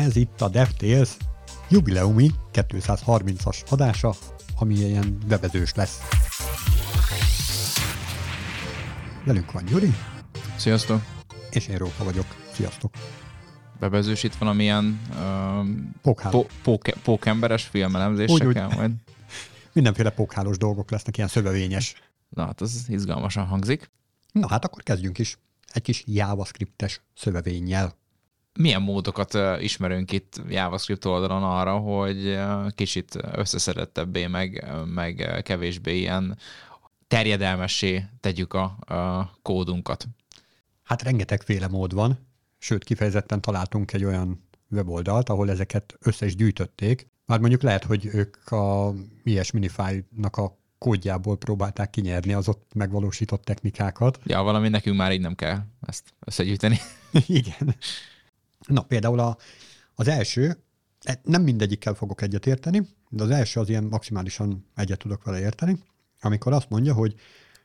Ez itt a DevTales jubileumi 230-as adása, ami ilyen webezős lesz. Velünk van Gyuri. Sziasztok! És én Róka vagyok. Sziasztok! Bebezős itt valamilyen uh, pók, pókemberes filmelemzésekkel majd? Mindenféle pókhálós dolgok lesznek, ilyen szövevényes. Na hát az izgalmasan hangzik. Na hát akkor kezdjünk is. Egy kis JavaScriptes szövevénnyel. Milyen módokat ismerünk itt JavaScript oldalon arra, hogy kicsit összeszedettebbé, meg, meg kevésbé ilyen terjedelmessé tegyük a, a kódunkat? Hát rengetegféle mód van, sőt kifejezetten találtunk egy olyan weboldalt, ahol ezeket össze is gyűjtötték. Már mondjuk lehet, hogy ők a IS Minify-nak a kódjából próbálták kinyerni az ott megvalósított technikákat. Ja, valami nekünk már így nem kell ezt összegyűjteni. Igen. Na, például a, az első, e, nem mindegyikkel fogok egyetérteni, de az első az ilyen maximálisan egyet tudok vele érteni, amikor azt mondja, hogy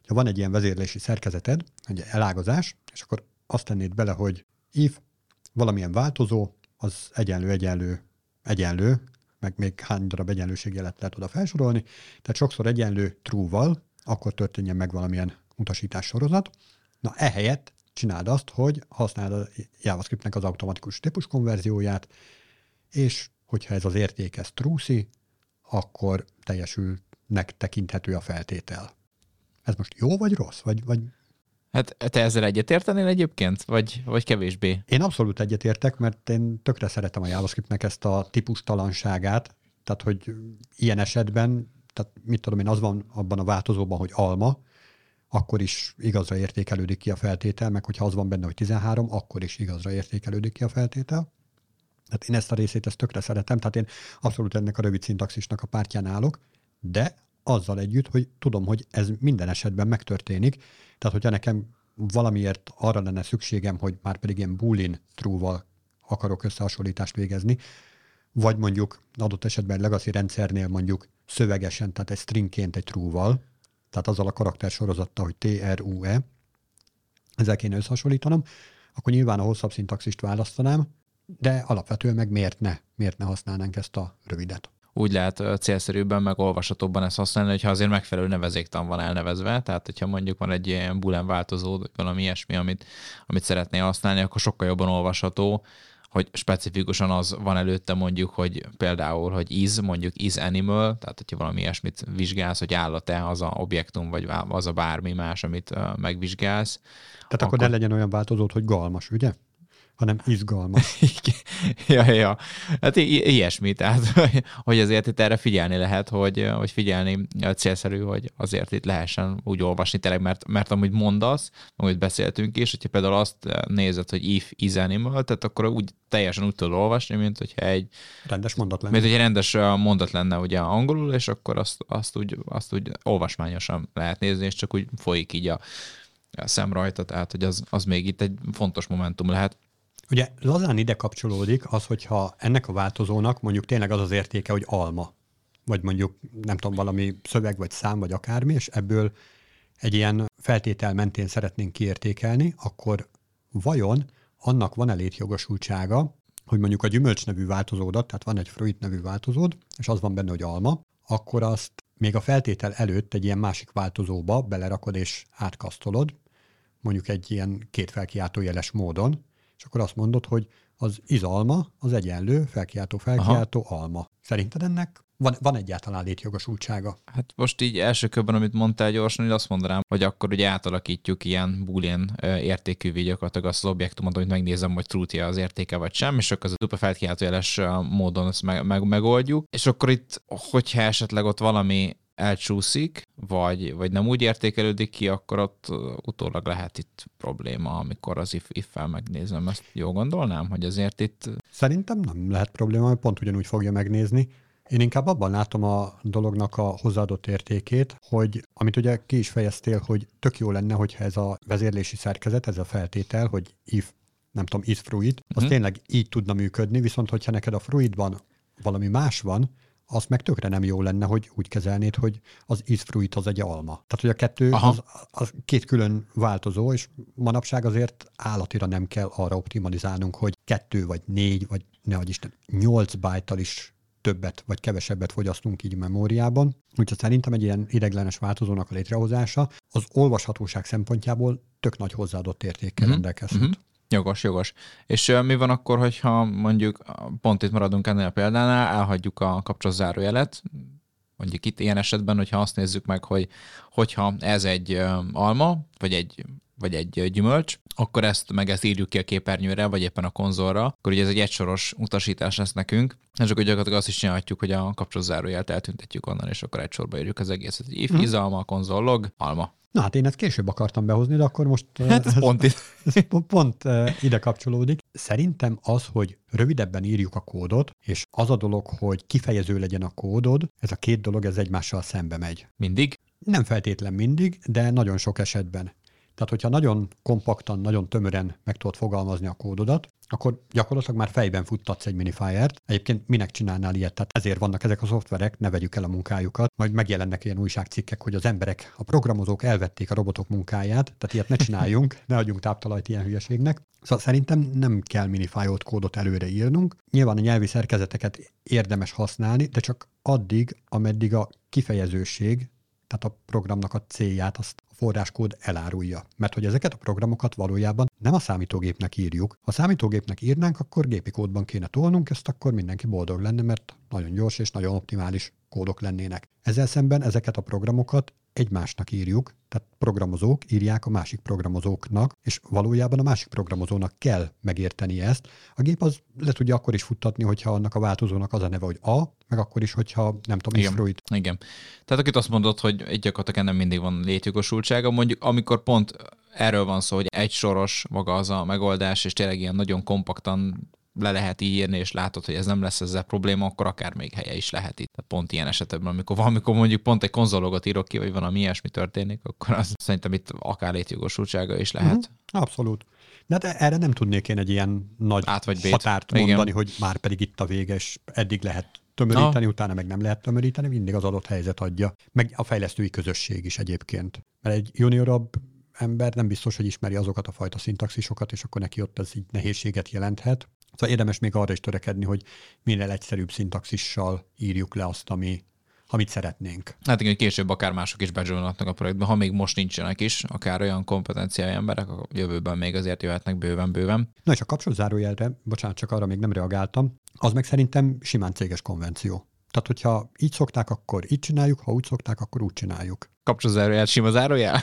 ha van egy ilyen vezérlési szerkezeted, egy elágazás, és akkor azt tennéd bele, hogy if valamilyen változó, az egyenlő, egyenlő, egyenlő, meg még hány darab egyenlőségjelet lehet oda felsorolni, tehát sokszor egyenlő true-val, akkor történjen meg valamilyen utasítás sorozat. Na ehelyett csináld azt, hogy használd a JavaScriptnek az automatikus típus konverzióját, és hogyha ez az érték ez true akkor teljesülnek tekinthető a feltétel. Ez most jó vagy rossz? Vagy, vagy... Hát te ezzel egyetértenél egyébként, vagy, vagy kevésbé? Én abszolút egyetértek, mert én tökre szeretem a JavaScriptnek ezt a típustalanságát, tehát hogy ilyen esetben, tehát mit tudom én, az van abban a változóban, hogy alma, akkor is igazra értékelődik ki a feltétel, meg hogyha az van benne, hogy 13, akkor is igazra értékelődik ki a feltétel. Tehát én ezt a részét ezt tökre szeretem, tehát én abszolút ennek a rövid szintaxisnak a pártján állok, de azzal együtt, hogy tudom, hogy ez minden esetben megtörténik. Tehát, hogyha nekem valamiért arra lenne szükségem, hogy már pedig ilyen boolean true-val akarok összehasonlítást végezni, vagy mondjuk adott esetben legacy rendszernél mondjuk szövegesen, tehát egy stringként egy true-val, tehát azzal a karakter sorozattal, hogy TRUE, ezzel kéne összehasonlítanom, akkor nyilván a hosszabb szintaxist választanám, de alapvetően meg miért ne, miért ne használnánk ezt a rövidet? Úgy lehet célszerűbben, meg olvashatóbban ezt használni, hogyha azért megfelelő nevezéktan van elnevezve, tehát hogyha mondjuk van egy ilyen boolean változó, vagy valami ilyesmi, amit, amit szeretné használni, akkor sokkal jobban olvasható, hogy specifikusan az van előtte mondjuk, hogy például, hogy is, mondjuk is animal, tehát hogyha valami ilyesmit vizsgálsz, hogy állat-e az a objektum, vagy az a bármi más, amit megvizsgálsz. Tehát akkor, akkor ne legyen olyan változót, hogy galmas, ugye? Hanem izgalmas. ja, ja, hát i- ilyesmi, tehát, hogy azért itt erre figyelni lehet, hogy, hogy figyelni célszerű, hogy azért itt lehessen úgy olvasni tényleg, mert, mert amúgy mondasz, amit beszéltünk is, hogyha például azt nézed, hogy if is animal, tehát akkor úgy teljesen úgy tudod olvasni, mint hogyha egy rendes mondat lenne. Mint hogy egy rendes mondat lenne ugye angolul, és akkor azt, azt, úgy, azt úgy olvasmányosan lehet nézni, és csak úgy folyik így a, a szem rajta, tehát hogy az, az még itt egy fontos momentum lehet. Ugye lazán ide kapcsolódik az, hogyha ennek a változónak mondjuk tényleg az az értéke, hogy alma, vagy mondjuk nem tudom, valami szöveg, vagy szám, vagy akármi, és ebből egy ilyen feltétel mentén szeretnénk kiértékelni, akkor vajon annak van elét jogosultsága, hogy mondjuk a gyümölcs nevű változódat, tehát van egy fruit nevű változód, és az van benne, hogy alma, akkor azt még a feltétel előtt egy ilyen másik változóba belerakod és átkasztolod, mondjuk egy ilyen két felkiáltójeles módon, és akkor azt mondod, hogy az izalma az egyenlő, felkiáltó, felkiáltó, Aha. alma. Szerinted ennek van, van egyáltalán létjogosultsága? Hát most így első körben, amit mondtál gyorsan, hogy azt mondanám, hogy akkor ugye átalakítjuk ilyen boolean értékű gyakorlatilag azt az objektumot, amit megnézem, hogy true az értéke vagy sem, és akkor az a dupa felkiáltójeles módon ezt meg, meg, megoldjuk. És akkor itt, hogyha esetleg ott valami elcsúszik, vagy, vagy nem úgy értékelődik ki, akkor ott utólag lehet itt probléma, amikor az if, if-fel megnézem. Ezt jó gondolnám, hogy azért itt... Szerintem nem lehet probléma, mert pont ugyanúgy fogja megnézni. Én inkább abban látom a dolognak a hozzáadott értékét, hogy amit ugye ki is fejeztél, hogy tök jó lenne, hogyha ez a vezérlési szerkezet, ez a feltétel, hogy if, nem tudom, is fruit, az uh-huh. tényleg így tudna működni, viszont hogyha neked a fruitban valami más van, az meg tökre nem jó lenne, hogy úgy kezelnéd, hogy az ízfruit az egy alma. Tehát, hogy a kettő az, az két külön változó, és manapság azért állatira nem kell arra optimalizálnunk, hogy kettő vagy négy, vagy ne Isten, 8 byte is többet vagy kevesebbet fogyasztunk így memóriában. Úgyhogy szerintem egy ilyen ideglenes változónak a létrehozása az olvashatóság szempontjából tök nagy hozzáadott értékkel uh-huh. rendelkezhet. Uh-huh. Jogos, jogos. És uh, mi van akkor, hogyha mondjuk pont itt maradunk ennél a példánál, elhagyjuk a kapcsolatzárójelet, mondjuk itt ilyen esetben, hogyha azt nézzük meg, hogy hogyha ez egy alma, vagy egy vagy egy gyümölcs, akkor ezt meg ezt írjuk ki a képernyőre, vagy éppen a konzolra, akkor ugye ez egy egysoros utasítás lesz nekünk, és akkor gyakorlatilag azt is csinálhatjuk, hogy a kapcsolózárójelt eltüntetjük onnan, és akkor egy sorba írjuk az egészet. If, mm. izalma, konzol, log, alma. Na hát én ezt később akartam behozni, de akkor most... Hát ez, ez pont, ez, ez pont ide kapcsolódik. Szerintem az, hogy rövidebben írjuk a kódot, és az a dolog, hogy kifejező legyen a kódod, ez a két dolog, ez egymással szembe megy. Mindig? Nem feltétlen mindig, de nagyon sok esetben. Tehát, hogyha nagyon kompaktan, nagyon tömören meg tudod fogalmazni a kódodat, akkor gyakorlatilag már fejben futtatsz egy minifájert. Egyébként minek csinálnál ilyet? Tehát ezért vannak ezek a szoftverek, ne vegyük el a munkájukat. Majd megjelennek ilyen újságcikkek, hogy az emberek, a programozók elvették a robotok munkáját, tehát ilyet ne csináljunk, ne adjunk táptalajt ilyen hülyeségnek. Szóval szerintem nem kell minifájolt kódot előre írnunk. Nyilván a nyelvi szerkezeteket érdemes használni, de csak addig, ameddig a kifejezőség, tehát a programnak a célját azt forráskód elárulja. Mert hogy ezeket a programokat valójában nem a számítógépnek írjuk. Ha a számítógépnek írnánk, akkor gépi kódban kéne tolnunk, ezt akkor mindenki boldog lenne, mert nagyon gyors és nagyon optimális kódok lennének. Ezzel szemben ezeket a programokat egymásnak írjuk, tehát programozók írják a másik programozóknak, és valójában a másik programozónak kell megérteni ezt. A gép az le tudja akkor is futtatni, hogyha annak a változónak az a neve, hogy A, meg akkor is, hogyha nem tudom, Igen. Fruit. Igen. Tehát akit azt mondod, hogy egy gyakorlatilag nem mindig van létjogosultsága, mondjuk amikor pont erről van szó, hogy egy soros maga az a megoldás, és tényleg ilyen nagyon kompaktan le lehet írni, és látod, hogy ez nem lesz ezzel probléma, akkor akár még helye is lehet itt. Tehát pont ilyen esetben, amikor valamikor mondjuk pont egy konzologot írok ki, vagy valami ilyesmi történik, akkor az szerintem itt akár létjogosultsága is lehet. Uh-huh. Abszolút. De hát erre nem tudnék én egy ilyen nagy Át vagy határt mondani, Igen. hogy már pedig itt a vége, és eddig lehet tömöríteni, Na. utána meg nem lehet tömöríteni, mindig az adott helyzet adja. Meg a fejlesztői közösség is egyébként. Mert egy juniorabb ember nem biztos, hogy ismeri azokat a fajta szintaxisokat, és akkor neki ott ez így nehézséget jelenthet. Szóval érdemes még arra is törekedni, hogy minél egyszerűbb szintaxissal írjuk le azt, ami, amit szeretnénk. Hát igen, később akár mások is bejoinatnak a projektbe, ha még most nincsenek is, akár olyan kompetenciái emberek, a jövőben még azért jöhetnek bőven-bőven. Na és a kapcsolatzárójelre, bocsánat, csak arra még nem reagáltam, az meg szerintem simán céges konvenció. Tehát, hogyha így szokták, akkor így csináljuk, ha úgy szokták, akkor úgy csináljuk. Kapcsolatzárójel, sima zárójel?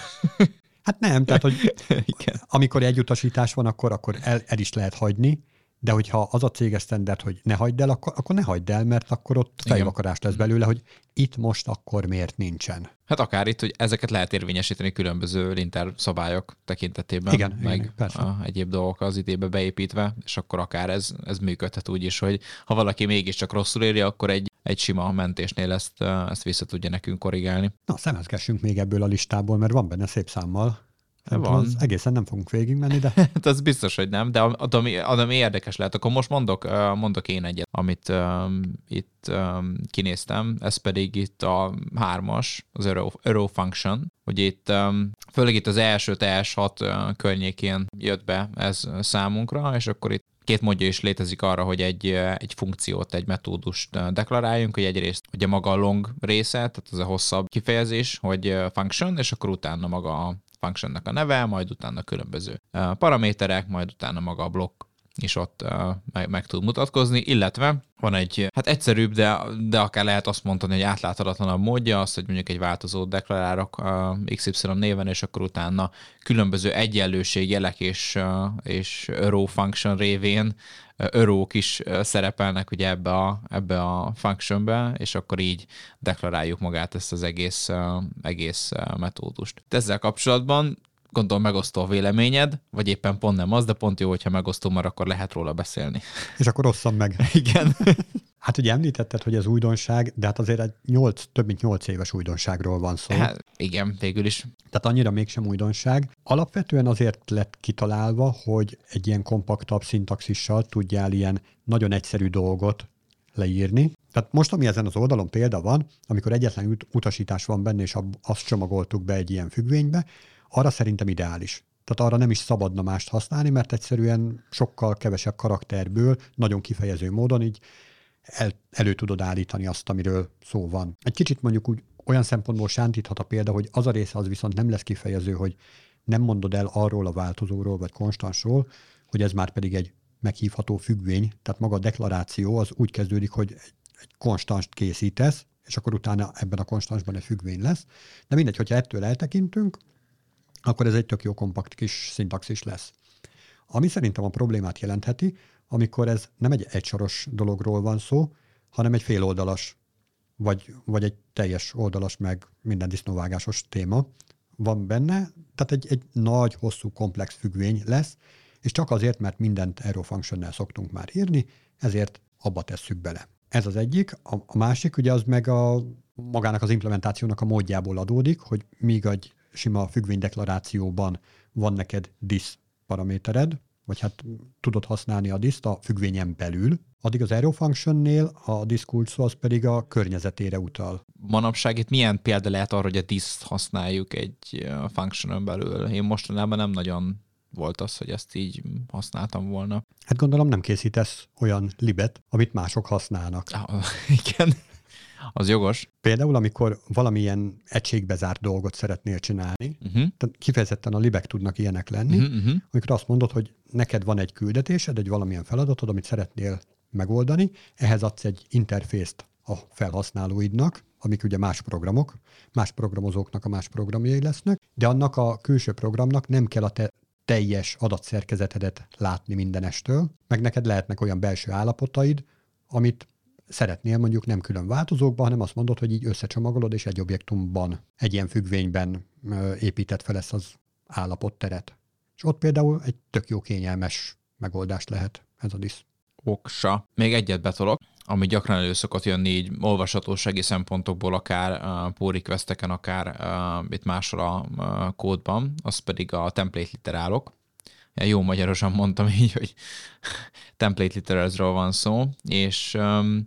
Hát nem, tehát, hogy amikor egy utasítás van, akkor, akkor el, el is lehet hagyni, de hogyha az a céges standard, hogy ne hagyd el, akkor, akkor ne hagyd el, mert akkor ott fejvakarás lesz belőle, hogy itt most akkor miért nincsen. Hát akár itt, hogy ezeket lehet érvényesíteni különböző linter szabályok tekintetében, igen, meg igen, persze. A egyéb dolgok az idébe beépítve, és akkor akár ez, ez működhet úgy is, hogy ha valaki mégiscsak rosszul éri, akkor egy, egy sima mentésnél ezt, ezt vissza tudja nekünk korrigálni. Na, szemezgessünk még ebből a listából, mert van benne szép számmal nem van. Az egészen nem fogunk végigmenni, de... hát az biztos, hogy nem, de ami, ami érdekes lehet, akkor most mondok, mondok én egyet, amit um, itt um, kinéztem, ez pedig itt a hármas, az Euro, Euro Function, hogy itt um, főleg itt az első TS6 uh, környékén jött be ez számunkra, és akkor itt két módja is létezik arra, hogy egy, egy funkciót, egy metódust deklaráljunk, hogy egyrészt ugye maga a long része, tehát az a hosszabb kifejezés, hogy function, és akkor utána maga a functionnak a neve, majd utána különböző paraméterek, majd utána maga a blokk is ott meg, meg tud mutatkozni, illetve van egy, hát egyszerűbb, de, de akár lehet azt mondani, hogy átláthatatlanabb módja, az, hogy mondjuk egy változót deklarálok XY néven, és akkor utána különböző egyenlőségjelek és, és row function révén örók is szerepelnek ugye ebbe a, ebbe a functionbe, és akkor így deklaráljuk magát ezt az egész, egész metódust. Ezzel kapcsolatban gondolom megosztó a véleményed, vagy éppen pont nem az, de pont jó, hogyha megosztó, mert akkor lehet róla beszélni. És akkor rosszam meg. Igen. Hát ugye említetted, hogy ez újdonság, de hát azért egy 8, több mint 8 éves újdonságról van szó. Hát igen, végül is. Tehát annyira mégsem újdonság. Alapvetően azért lett kitalálva, hogy egy ilyen kompaktabb szintaxissal tudjál ilyen nagyon egyszerű dolgot leírni. Tehát most, ami ezen az oldalon példa van, amikor egyetlen utasítás van benne, és azt csomagoltuk be egy ilyen függvénybe, arra szerintem ideális. Tehát arra nem is szabadna mást használni, mert egyszerűen sokkal kevesebb karakterből, nagyon kifejező módon így el, elő tudod állítani azt, amiről szó van. Egy kicsit mondjuk úgy olyan szempontból sántíthat a példa, hogy az a része az viszont nem lesz kifejező, hogy nem mondod el arról a változóról vagy konstansról, hogy ez már pedig egy meghívható függvény, tehát maga a deklaráció az úgy kezdődik, hogy egy, konstanst készítesz, és akkor utána ebben a konstansban egy függvény lesz. De mindegy, hogyha ettől eltekintünk, akkor ez egy tök jó kompakt kis szintaxis lesz. Ami szerintem a problémát jelentheti, amikor ez nem egy egysoros dologról van szó, hanem egy féloldalas, vagy, vagy egy teljes oldalas, meg minden disznóvágásos téma van benne, tehát egy, egy nagy, hosszú, komplex függvény lesz, és csak azért, mert mindent arrow function szoktunk már írni, ezért abba tesszük bele. Ez az egyik. A, a másik ugye az meg a magának az implementációnak a módjából adódik, hogy míg egy sima függvénydeklarációban van neked dis paramétered, vagy hát tudod használni a diszt a függvényen belül, addig az arrow functionnél a disk az pedig a környezetére utal. Manapság itt milyen példa lehet arra, hogy a disk használjuk egy functionon belül? Én mostanában nem nagyon volt az, hogy ezt így használtam volna. Hát gondolom nem készítesz olyan libet, amit mások használnak. Ah, igen, az jogos. Például, amikor valamilyen egységbezárt dolgot szeretnél csinálni, uh-huh. tehát kifejezetten a libek tudnak ilyenek lenni, uh-huh, uh-huh. amikor azt mondod, hogy neked van egy küldetésed, egy valamilyen feladatod, amit szeretnél megoldani, ehhez adsz egy interfészt a felhasználóidnak, amik ugye más programok, más programozóknak a más programjai lesznek, de annak a külső programnak nem kell a te teljes adatszerkezetedet látni mindenestől, meg neked lehetnek olyan belső állapotaid, amit szeretnél mondjuk nem külön változókban, hanem azt mondod, hogy így összecsomagolod, és egy objektumban, egy ilyen függvényben épített fel ezt az állapotteret. És ott például egy tök jó kényelmes megoldást lehet ez a disz. Oksa. Még egyet betolok, ami gyakran elő szokott jönni így olvashatósági szempontokból, akár uh, pull requesteken, akár uh, itt máshol a uh, kódban, az pedig a template literálok. Jó magyarosan mondtam így, hogy template literalsról van szó, és um,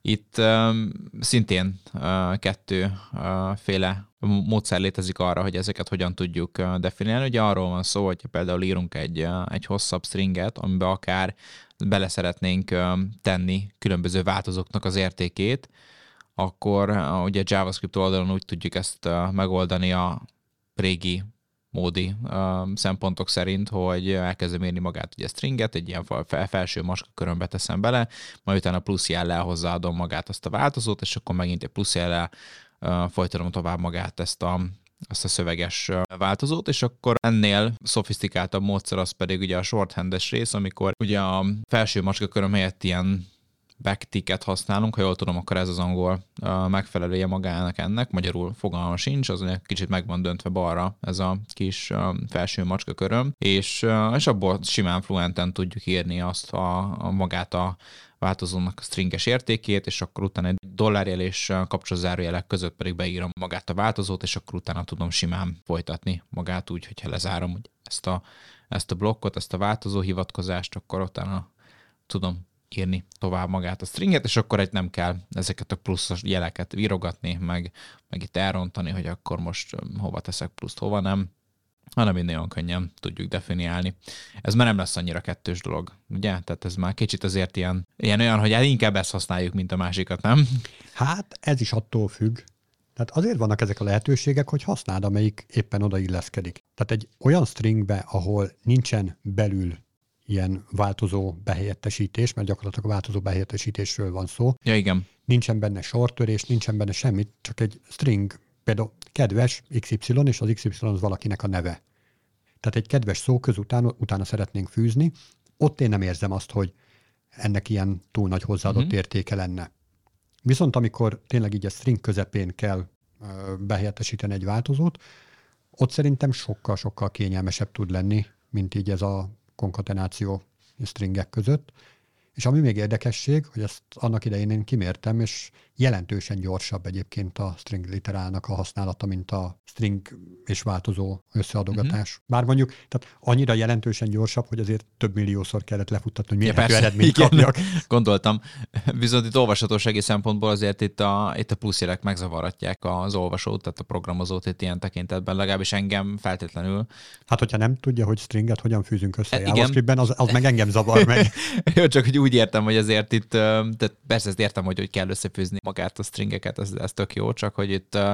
itt um, szintén uh, kettőféle uh, módszer létezik arra, hogy ezeket hogyan tudjuk uh, definiálni. Ugye arról van szó, hogy például írunk egy, uh, egy hosszabb stringet, amiben akár bele szeretnénk tenni különböző változóknak az értékét, akkor ugye JavaScript oldalon úgy tudjuk ezt megoldani a régi módi szempontok szerint, hogy elkezdem írni magát ugye stringet, egy ilyen felső maska körömbe teszem bele, majd utána plusz jellel hozzáadom magát azt a változót, és akkor megint egy plusz jellel folytatom tovább magát ezt a, azt a szöveges változót, és akkor ennél szofisztikáltabb módszer az pedig ugye a shorthandes rész, amikor ugye a felső macskaköröm helyett ilyen backticket használunk, ha jól tudom, akkor ez az angol megfelelője magának ennek, magyarul fogalma sincs, az kicsit meg van döntve balra ez a kis felső macskaköröm, és, és abból simán fluenten tudjuk írni azt a, a magát a változónak a stringes értékét, és akkor utána egy dollárjel és kapcsolózárójelek között pedig beírom magát a változót, és akkor utána tudom simán folytatni magát úgy, hogyha lezárom hogy ezt a, ezt a blokkot, ezt a változó hivatkozást, akkor utána tudom írni tovább magát a stringet, és akkor egy nem kell ezeket a pluszos jeleket írogatni, meg, meg itt elrontani, hogy akkor most hova teszek pluszt, hova nem hanem így nagyon könnyen tudjuk definiálni. Ez már nem lesz annyira kettős dolog, ugye? Tehát ez már kicsit azért ilyen, ilyen olyan, hogy inkább ezt használjuk, mint a másikat, nem? Hát ez is attól függ. Tehát azért vannak ezek a lehetőségek, hogy használd, amelyik éppen odailleszkedik. Tehát egy olyan stringbe, ahol nincsen belül ilyen változó behelyettesítés, mert gyakorlatilag változó behelyettesítésről van szó. Ja, igen. Nincsen benne sortörés, nincsen benne semmit, csak egy string Például kedves XY, és az XY az valakinek a neve. Tehát egy kedves szó közután utána szeretnénk fűzni, ott én nem érzem azt, hogy ennek ilyen túl nagy hozzáadott uh-huh. értéke lenne. Viszont amikor tényleg így a string közepén kell behelyettesíteni egy változót, ott szerintem sokkal-sokkal kényelmesebb tud lenni, mint így ez a konkatenáció stringek között. És ami még érdekesség, hogy ezt annak idején én kimértem, és jelentősen gyorsabb egyébként a string literálnak a használata, mint a string és változó összeadogatás. Uh-huh. Bár mondjuk, tehát annyira jelentősen gyorsabb, hogy azért több milliószor kellett lefuttatni, hogy mérhető ja, eredményt kapjak. Gondoltam. Viszont itt olvashatósági szempontból azért itt a, itt a pluszjelek megzavaratják az olvasót, tehát a programozót itt ilyen tekintetben, legalábbis engem feltétlenül. Hát, hogyha nem tudja, hogy stringet hogyan fűzünk össze e, JavaScriptben, az, az meg engem zavar meg. Jó, csak hogy úgy értem, hogy azért itt, tehát persze ezt értem, hogy, hogy kell összefűzni magát a stringeket, ez, ez tök jó, csak hogy itt, uh,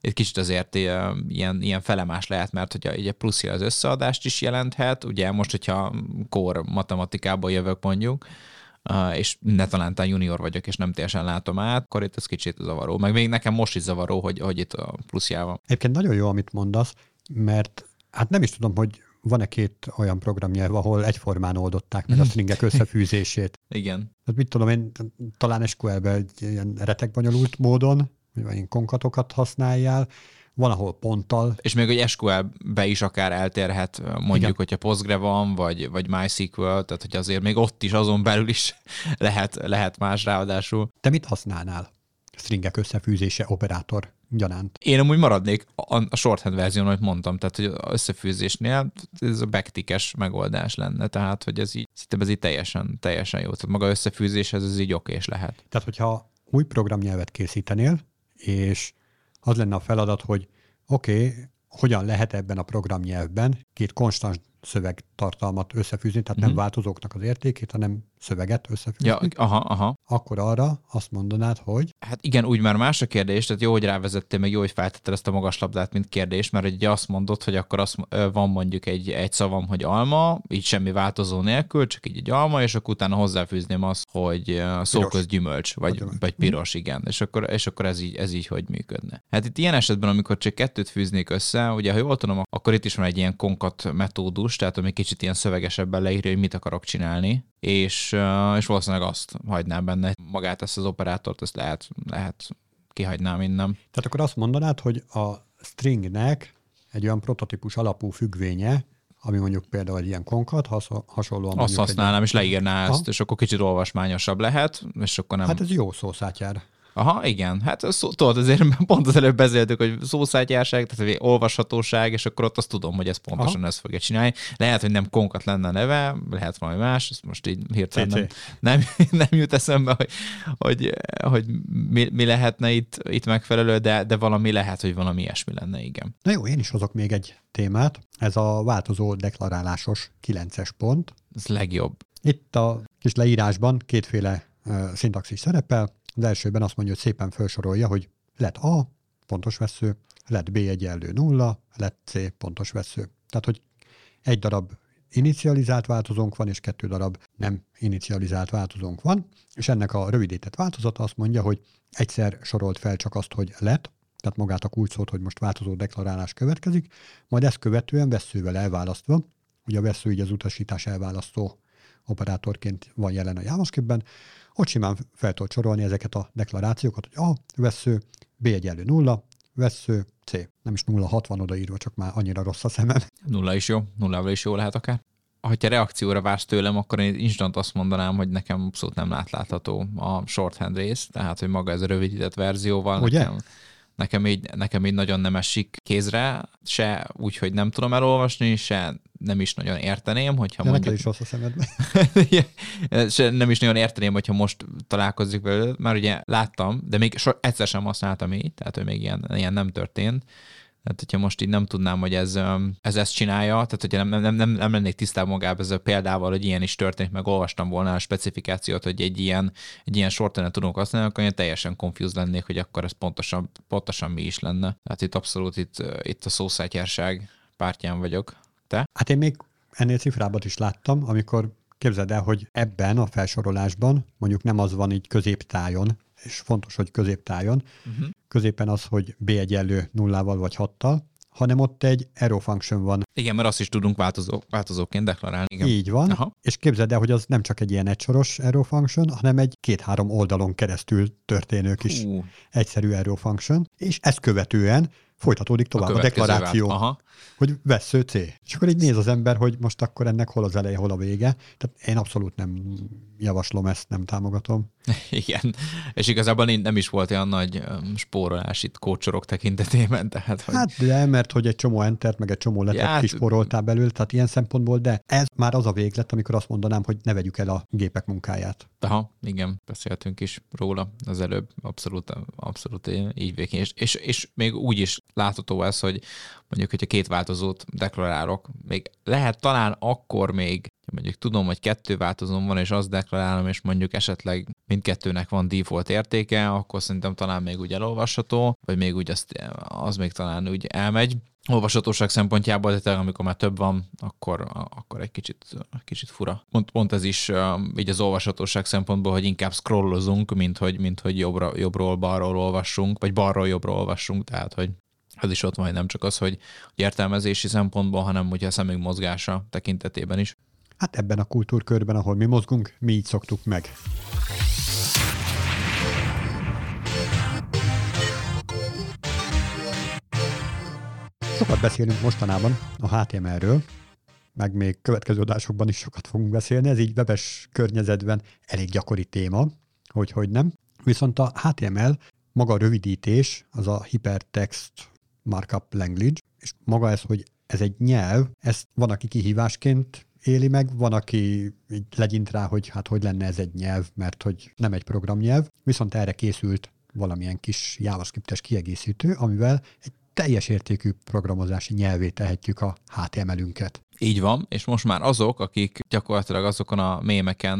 itt kicsit azért ilyen, ilyen felemás lehet, mert hogy ugye plusz az összeadást is jelenthet, ugye most, hogyha kor matematikából jövök mondjuk, Uh, és ne talán junior vagyok, és nem teljesen látom át, akkor itt ez kicsit zavaró. Meg még nekem most is zavaró, hogy, hogy itt a pluszjával. Egyébként nagyon jó, amit mondasz, mert hát nem is tudom, hogy van-e két olyan programnyelv, ahol egyformán oldották meg a stringek összefűzését? Igen. Tehát mit tudom én, talán SQL-ben egy ilyen retekbonyolult módon, vagy ilyen konkatokat használjál, van, ahol ponttal. És még hogy SQL-be is akár eltérhet, mondjuk, Igen. hogyha Postgre van, vagy, vagy MySQL, tehát hogy azért még ott is azon belül is lehet, lehet más ráadásul. Te mit használnál? Stringek összefűzése operátor gyanánt. Én amúgy maradnék a, a shorthand verzión, amit mondtam, tehát hogy az összefűzésnél ez a backtickes megoldás lenne, tehát hogy ez így, szerintem ez így teljesen, teljesen jó. Tehát maga összefűzés, ez, ez így okés lehet. Tehát, hogyha új programnyelvet készítenél, és az lenne a feladat, hogy oké, okay, hogyan lehet ebben a programnyelvben két konstans szövegtartalmat összefűzni, tehát mm-hmm. nem mhm. változóknak az értékét, hanem szöveget összefűzni. Ja, aha, aha. Akkor arra azt mondanád, hogy... Hát igen, úgy már más a kérdés, tehát jó, hogy rávezettél, meg jó, hogy feltetted ezt a magas labdát, mint kérdés, mert ugye azt mondod, hogy akkor azt, van mondjuk egy, egy szavam, hogy alma, így semmi változó nélkül, csak így egy alma, és akkor utána hozzáfűzném azt, hogy szóköz gyümölcs, vagy, vagy piros, igen, és akkor, és akkor ez, így, ez így hogy működne. Hát itt ilyen esetben, amikor csak kettőt fűznék össze, ugye, ha jól tudom, akkor itt is van egy ilyen konkat metódus, tehát ami kicsit ilyen szövegesebben leírja, hogy mit akarok csinálni, és, és valószínűleg azt hagynám benne. Magát ezt az operátort, ezt lehet, lehet kihagynám innen. Tehát akkor azt mondanád, hogy a stringnek egy olyan prototípus alapú függvénye, ami mondjuk például egy ilyen konkat, hasonlóan Azt használnám, egy... és leírná ezt, és akkor kicsit olvasmányosabb lehet, és akkor nem... Hát ez jó szószátjár. Aha, igen. Hát szó, tudod, azért pont az előbb beszéltük, hogy szószátyárság, tehát olvashatóság, és akkor ott azt tudom, hogy ez pontosan Aha. ezt fogja csinálni. Lehet, hogy nem konkat lenne a neve, lehet valami más, ezt most így hirtelen nem, nem, nem jut eszembe, hogy, hogy, hogy mi, mi, lehetne itt, itt megfelelő, de, de valami lehet, hogy valami ilyesmi lenne, igen. Na jó, én is hozok még egy témát. Ez a változó deklarálásos 9-es pont. Ez legjobb. Itt a kis leírásban kétféle szintaxis szerepel. Az elsőben azt mondja, hogy szépen felsorolja, hogy lett A, pontos vesző, lett B egyenlő nulla, lett C, pontos vesző. Tehát, hogy egy darab inicializált változónk van, és kettő darab nem inicializált változónk van, és ennek a rövidített változata azt mondja, hogy egyszer sorolt fel csak azt, hogy lett, tehát magát a kulcsot, hogy most változó deklarálás következik, majd ezt követően veszővel elválasztva, ugye a vesző így az utasítás elválasztó operátorként van jelen a JavaScriptben, ott simán fel tudod sorolni ezeket a deklarációkat, hogy A, vesző, B egyenlő nulla, vesző, C. Nem is 0,6 van odaírva, csak már annyira rossz a szemem. Nulla is jó, nullával is jó lehet akár. Ha te reakcióra vársz tőlem, akkor én instant azt mondanám, hogy nekem abszolút nem látlátható a shorthand rész, tehát hogy maga ez a rövidített verzióval Ugye? nekem nekem így, nekem így nagyon nem esik kézre, se úgy, hogy nem tudom elolvasni, se nem is nagyon érteném, hogyha De mondjuk... is rossz a szemedbe. nem is nagyon érteném, hogyha most találkozik vele, mert ugye láttam, de még so, egyszer sem használtam így, tehát hogy még ilyen, ilyen nem történt, tehát, hogyha most így nem tudnám, hogy ez, ez ezt csinálja, tehát hogyha nem, nem, nem, nem lennék tisztában magában ezzel a példával, hogy ilyen is történik, meg olvastam volna a specifikációt, hogy egy ilyen, egy ilyen sortenet tudunk használni, akkor én teljesen confused lennék, hogy akkor ez pontosan, pontosan mi is lenne. Tehát itt abszolút itt, itt a szószátyárság pártján vagyok. Te? Hát én még ennél cifrábat is láttam, amikor képzeld el, hogy ebben a felsorolásban mondjuk nem az van így középtájon, és fontos, hogy középtájon. Uh-huh. Középen az, hogy B egyenlő nullával vagy hattal, hanem ott egy arrow function van. Igen, mert azt is tudunk változó, változóként deklarálni. Igen. Így van, Aha. és képzeld el, hogy az nem csak egy ilyen egysoros arrow function, hanem egy két-három oldalon keresztül történő kis uh. egyszerű arrow function, és ezt követően folytatódik tovább a, a deklaráció, Aha. hogy vesző C. És akkor így néz az ember, hogy most akkor ennek hol az eleje, hol a vége. Tehát én abszolút nem javaslom ezt, nem támogatom. Igen, és igazából nem is volt olyan nagy spórolás itt kócsorok tekintetében. Tehát, hogy... Hát de, mert hogy egy csomó entert, meg egy csomó letet ja, hát... kispóroltál belül, tehát ilyen szempontból, de ez már az a véglet, amikor azt mondanám, hogy ne vegyük el a gépek munkáját. Aha, igen, beszéltünk is róla az előbb, abszolút, abszolút így végén. És, és, és még úgy is látható ez, hogy mondjuk, hogyha két változót deklarálok, még lehet talán akkor még, mondjuk tudom, hogy kettő változón van, és azt deklarálom, és mondjuk esetleg mindkettőnek van default értéke, akkor szerintem talán még úgy elolvasható, vagy még úgy azt, az még talán úgy elmegy olvashatóság szempontjából, de tényleg, amikor már több van, akkor, akkor egy kicsit, kicsit fura. Pont, pont ez is így az olvashatóság szempontból, hogy inkább scrollozunk, mint hogy, mint hogy jobbra, jobbról balról olvassunk, vagy balról jobbra olvassunk, tehát hogy ez is ott van, nem csak az, hogy értelmezési szempontból, hanem ugye a szemünk mozgása tekintetében is. Hát ebben a kultúrkörben, ahol mi mozgunk, mi így szoktuk meg. Sokat beszélünk mostanában a HTML-ről, meg még következő adásokban is sokat fogunk beszélni, ez így webes környezetben elég gyakori téma, hogy hogy nem. Viszont a HTML maga a rövidítés, az a Hypertext Markup Language, és maga ez, hogy ez egy nyelv, ezt van, aki kihívásként éli meg, van, aki így legyint rá, hogy hát hogy lenne ez egy nyelv, mert hogy nem egy programnyelv, viszont erre készült valamilyen kis JavaScriptes kiegészítő, amivel egy teljes értékű programozási nyelvé tehetjük a HTML-ünket. Így van, és most már azok, akik gyakorlatilag azokon a mémeken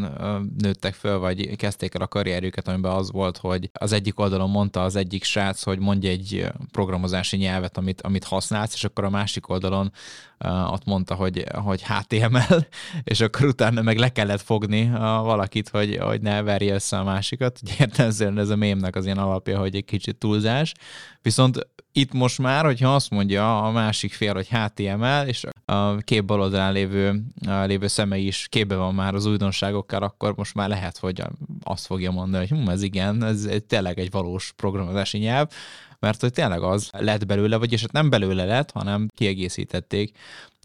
nőttek föl, vagy kezdték el a karrierjüket, amiben az volt, hogy az egyik oldalon mondta az egyik srác, hogy mondja egy programozási nyelvet, amit, amit használsz, és akkor a másik oldalon uh, ott mondta, hogy, hogy HTML, és akkor utána meg le kellett fogni uh, valakit, hogy, hogy ne verje össze a másikat. Ugye értelmezően ez a mémnek az ilyen alapja, hogy egy kicsit túlzás. Viszont itt most már, hogyha azt mondja a másik fél, hogy HTML, és a kép bal oldalán lévő, lévő szemei is képbe van már az újdonságokkal, akkor most már lehet, hogy azt fogja mondani, hogy hm, ez igen, ez tényleg egy valós programozási nyelv, mert hogy tényleg az lett belőle, vagyis hát nem belőle lett, hanem kiegészítették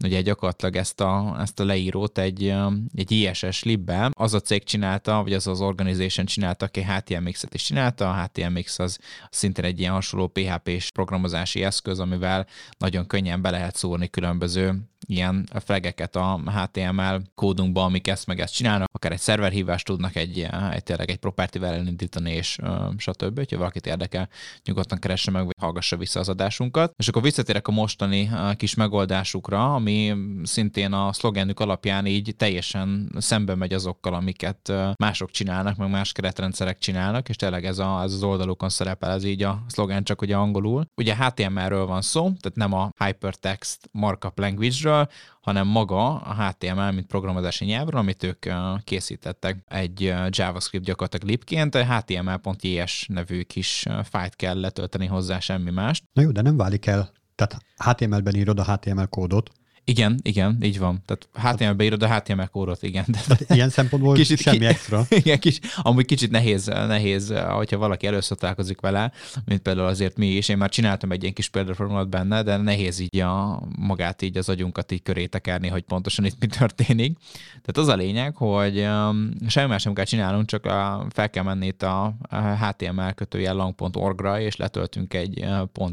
ugye gyakorlatilag ezt a, ezt a leírót egy, egy ISS libbe. Az a cég csinálta, vagy az az organization csinálta, aki HTMX-et is csinálta. A HTMX az szintén egy ilyen hasonló PHP-s programozási eszköz, amivel nagyon könnyen be lehet szórni különböző ilyen flageket a HTML kódunkba, amik ezt meg ezt csinálnak, akár egy szerverhívást tudnak egy, egy tényleg egy property-vel elindítani, és stb. Ha valakit érdekel, nyugodtan keresse meg, vagy hallgassa vissza az adásunkat. És akkor visszatérek a mostani kis megoldásukra, ami szintén a szlogenük alapján így teljesen szembe megy azokkal, amiket mások csinálnak, meg más keretrendszerek csinálnak, és tényleg ez, a, ez az oldalukon szerepel, ez így a szlogen csak ugye angolul. Ugye HTML-ről van szó, tehát nem a Hypertext Markup Language-ről, hanem maga a HTML, mint programozási nyelvről, amit ők készítettek egy JavaScript gyakorlatilag libként, html.js nevű kis fájt kell letölteni hozzá, semmi más. Na jó, de nem válik el. Tehát HTML-ben írod a HTML kódot, igen, igen, így van. Tehát HTML-be írod a HTML kódot, igen. Tehát ilyen szempontból kicsit, semmi extra. Igen, kis, amúgy kicsit nehéz, nehéz, hogyha valaki először találkozik vele, mint például azért mi is. Én már csináltam egy ilyen kis példaformulat benne, de nehéz így a magát, így az agyunkat így köré tekerni, hogy pontosan itt mi történik. Tehát az a lényeg, hogy um, semmi más nem kell csinálnunk, csak a, fel kell menni itt a, html kötőjel lang.org-ra, és letöltünk egy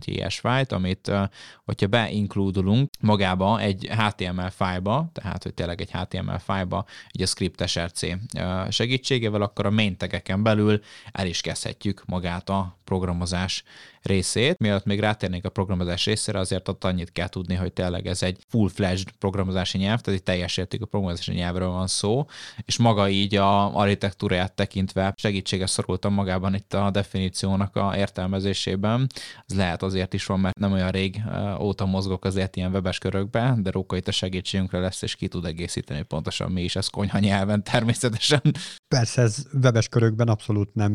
.js fájlt, amit, uh, hogyha beinkludulunk magába egy egy HTML fájba, tehát hogy tényleg egy HTML fájba, egy a script SRC segítségével, akkor a main tegeken belül el is kezdhetjük magát a programozás részét. Mielőtt még rátérnék a programozás részére, azért ott annyit kell tudni, hogy tényleg ez egy full-fledged programozási nyelv, tehát egy teljes értékű programozási nyelvről van szó, és maga így a architektúráját tekintve segítsége szorultam magában itt a definíciónak a értelmezésében. Ez lehet azért is van, mert nem olyan rég óta mozgok azért ilyen webes körökbe, de Róka itt a segítségünkre lesz, és ki tud egészíteni pontosan mi is, ez konyha nyelven természetesen. Persze ez webes körökben abszolút nem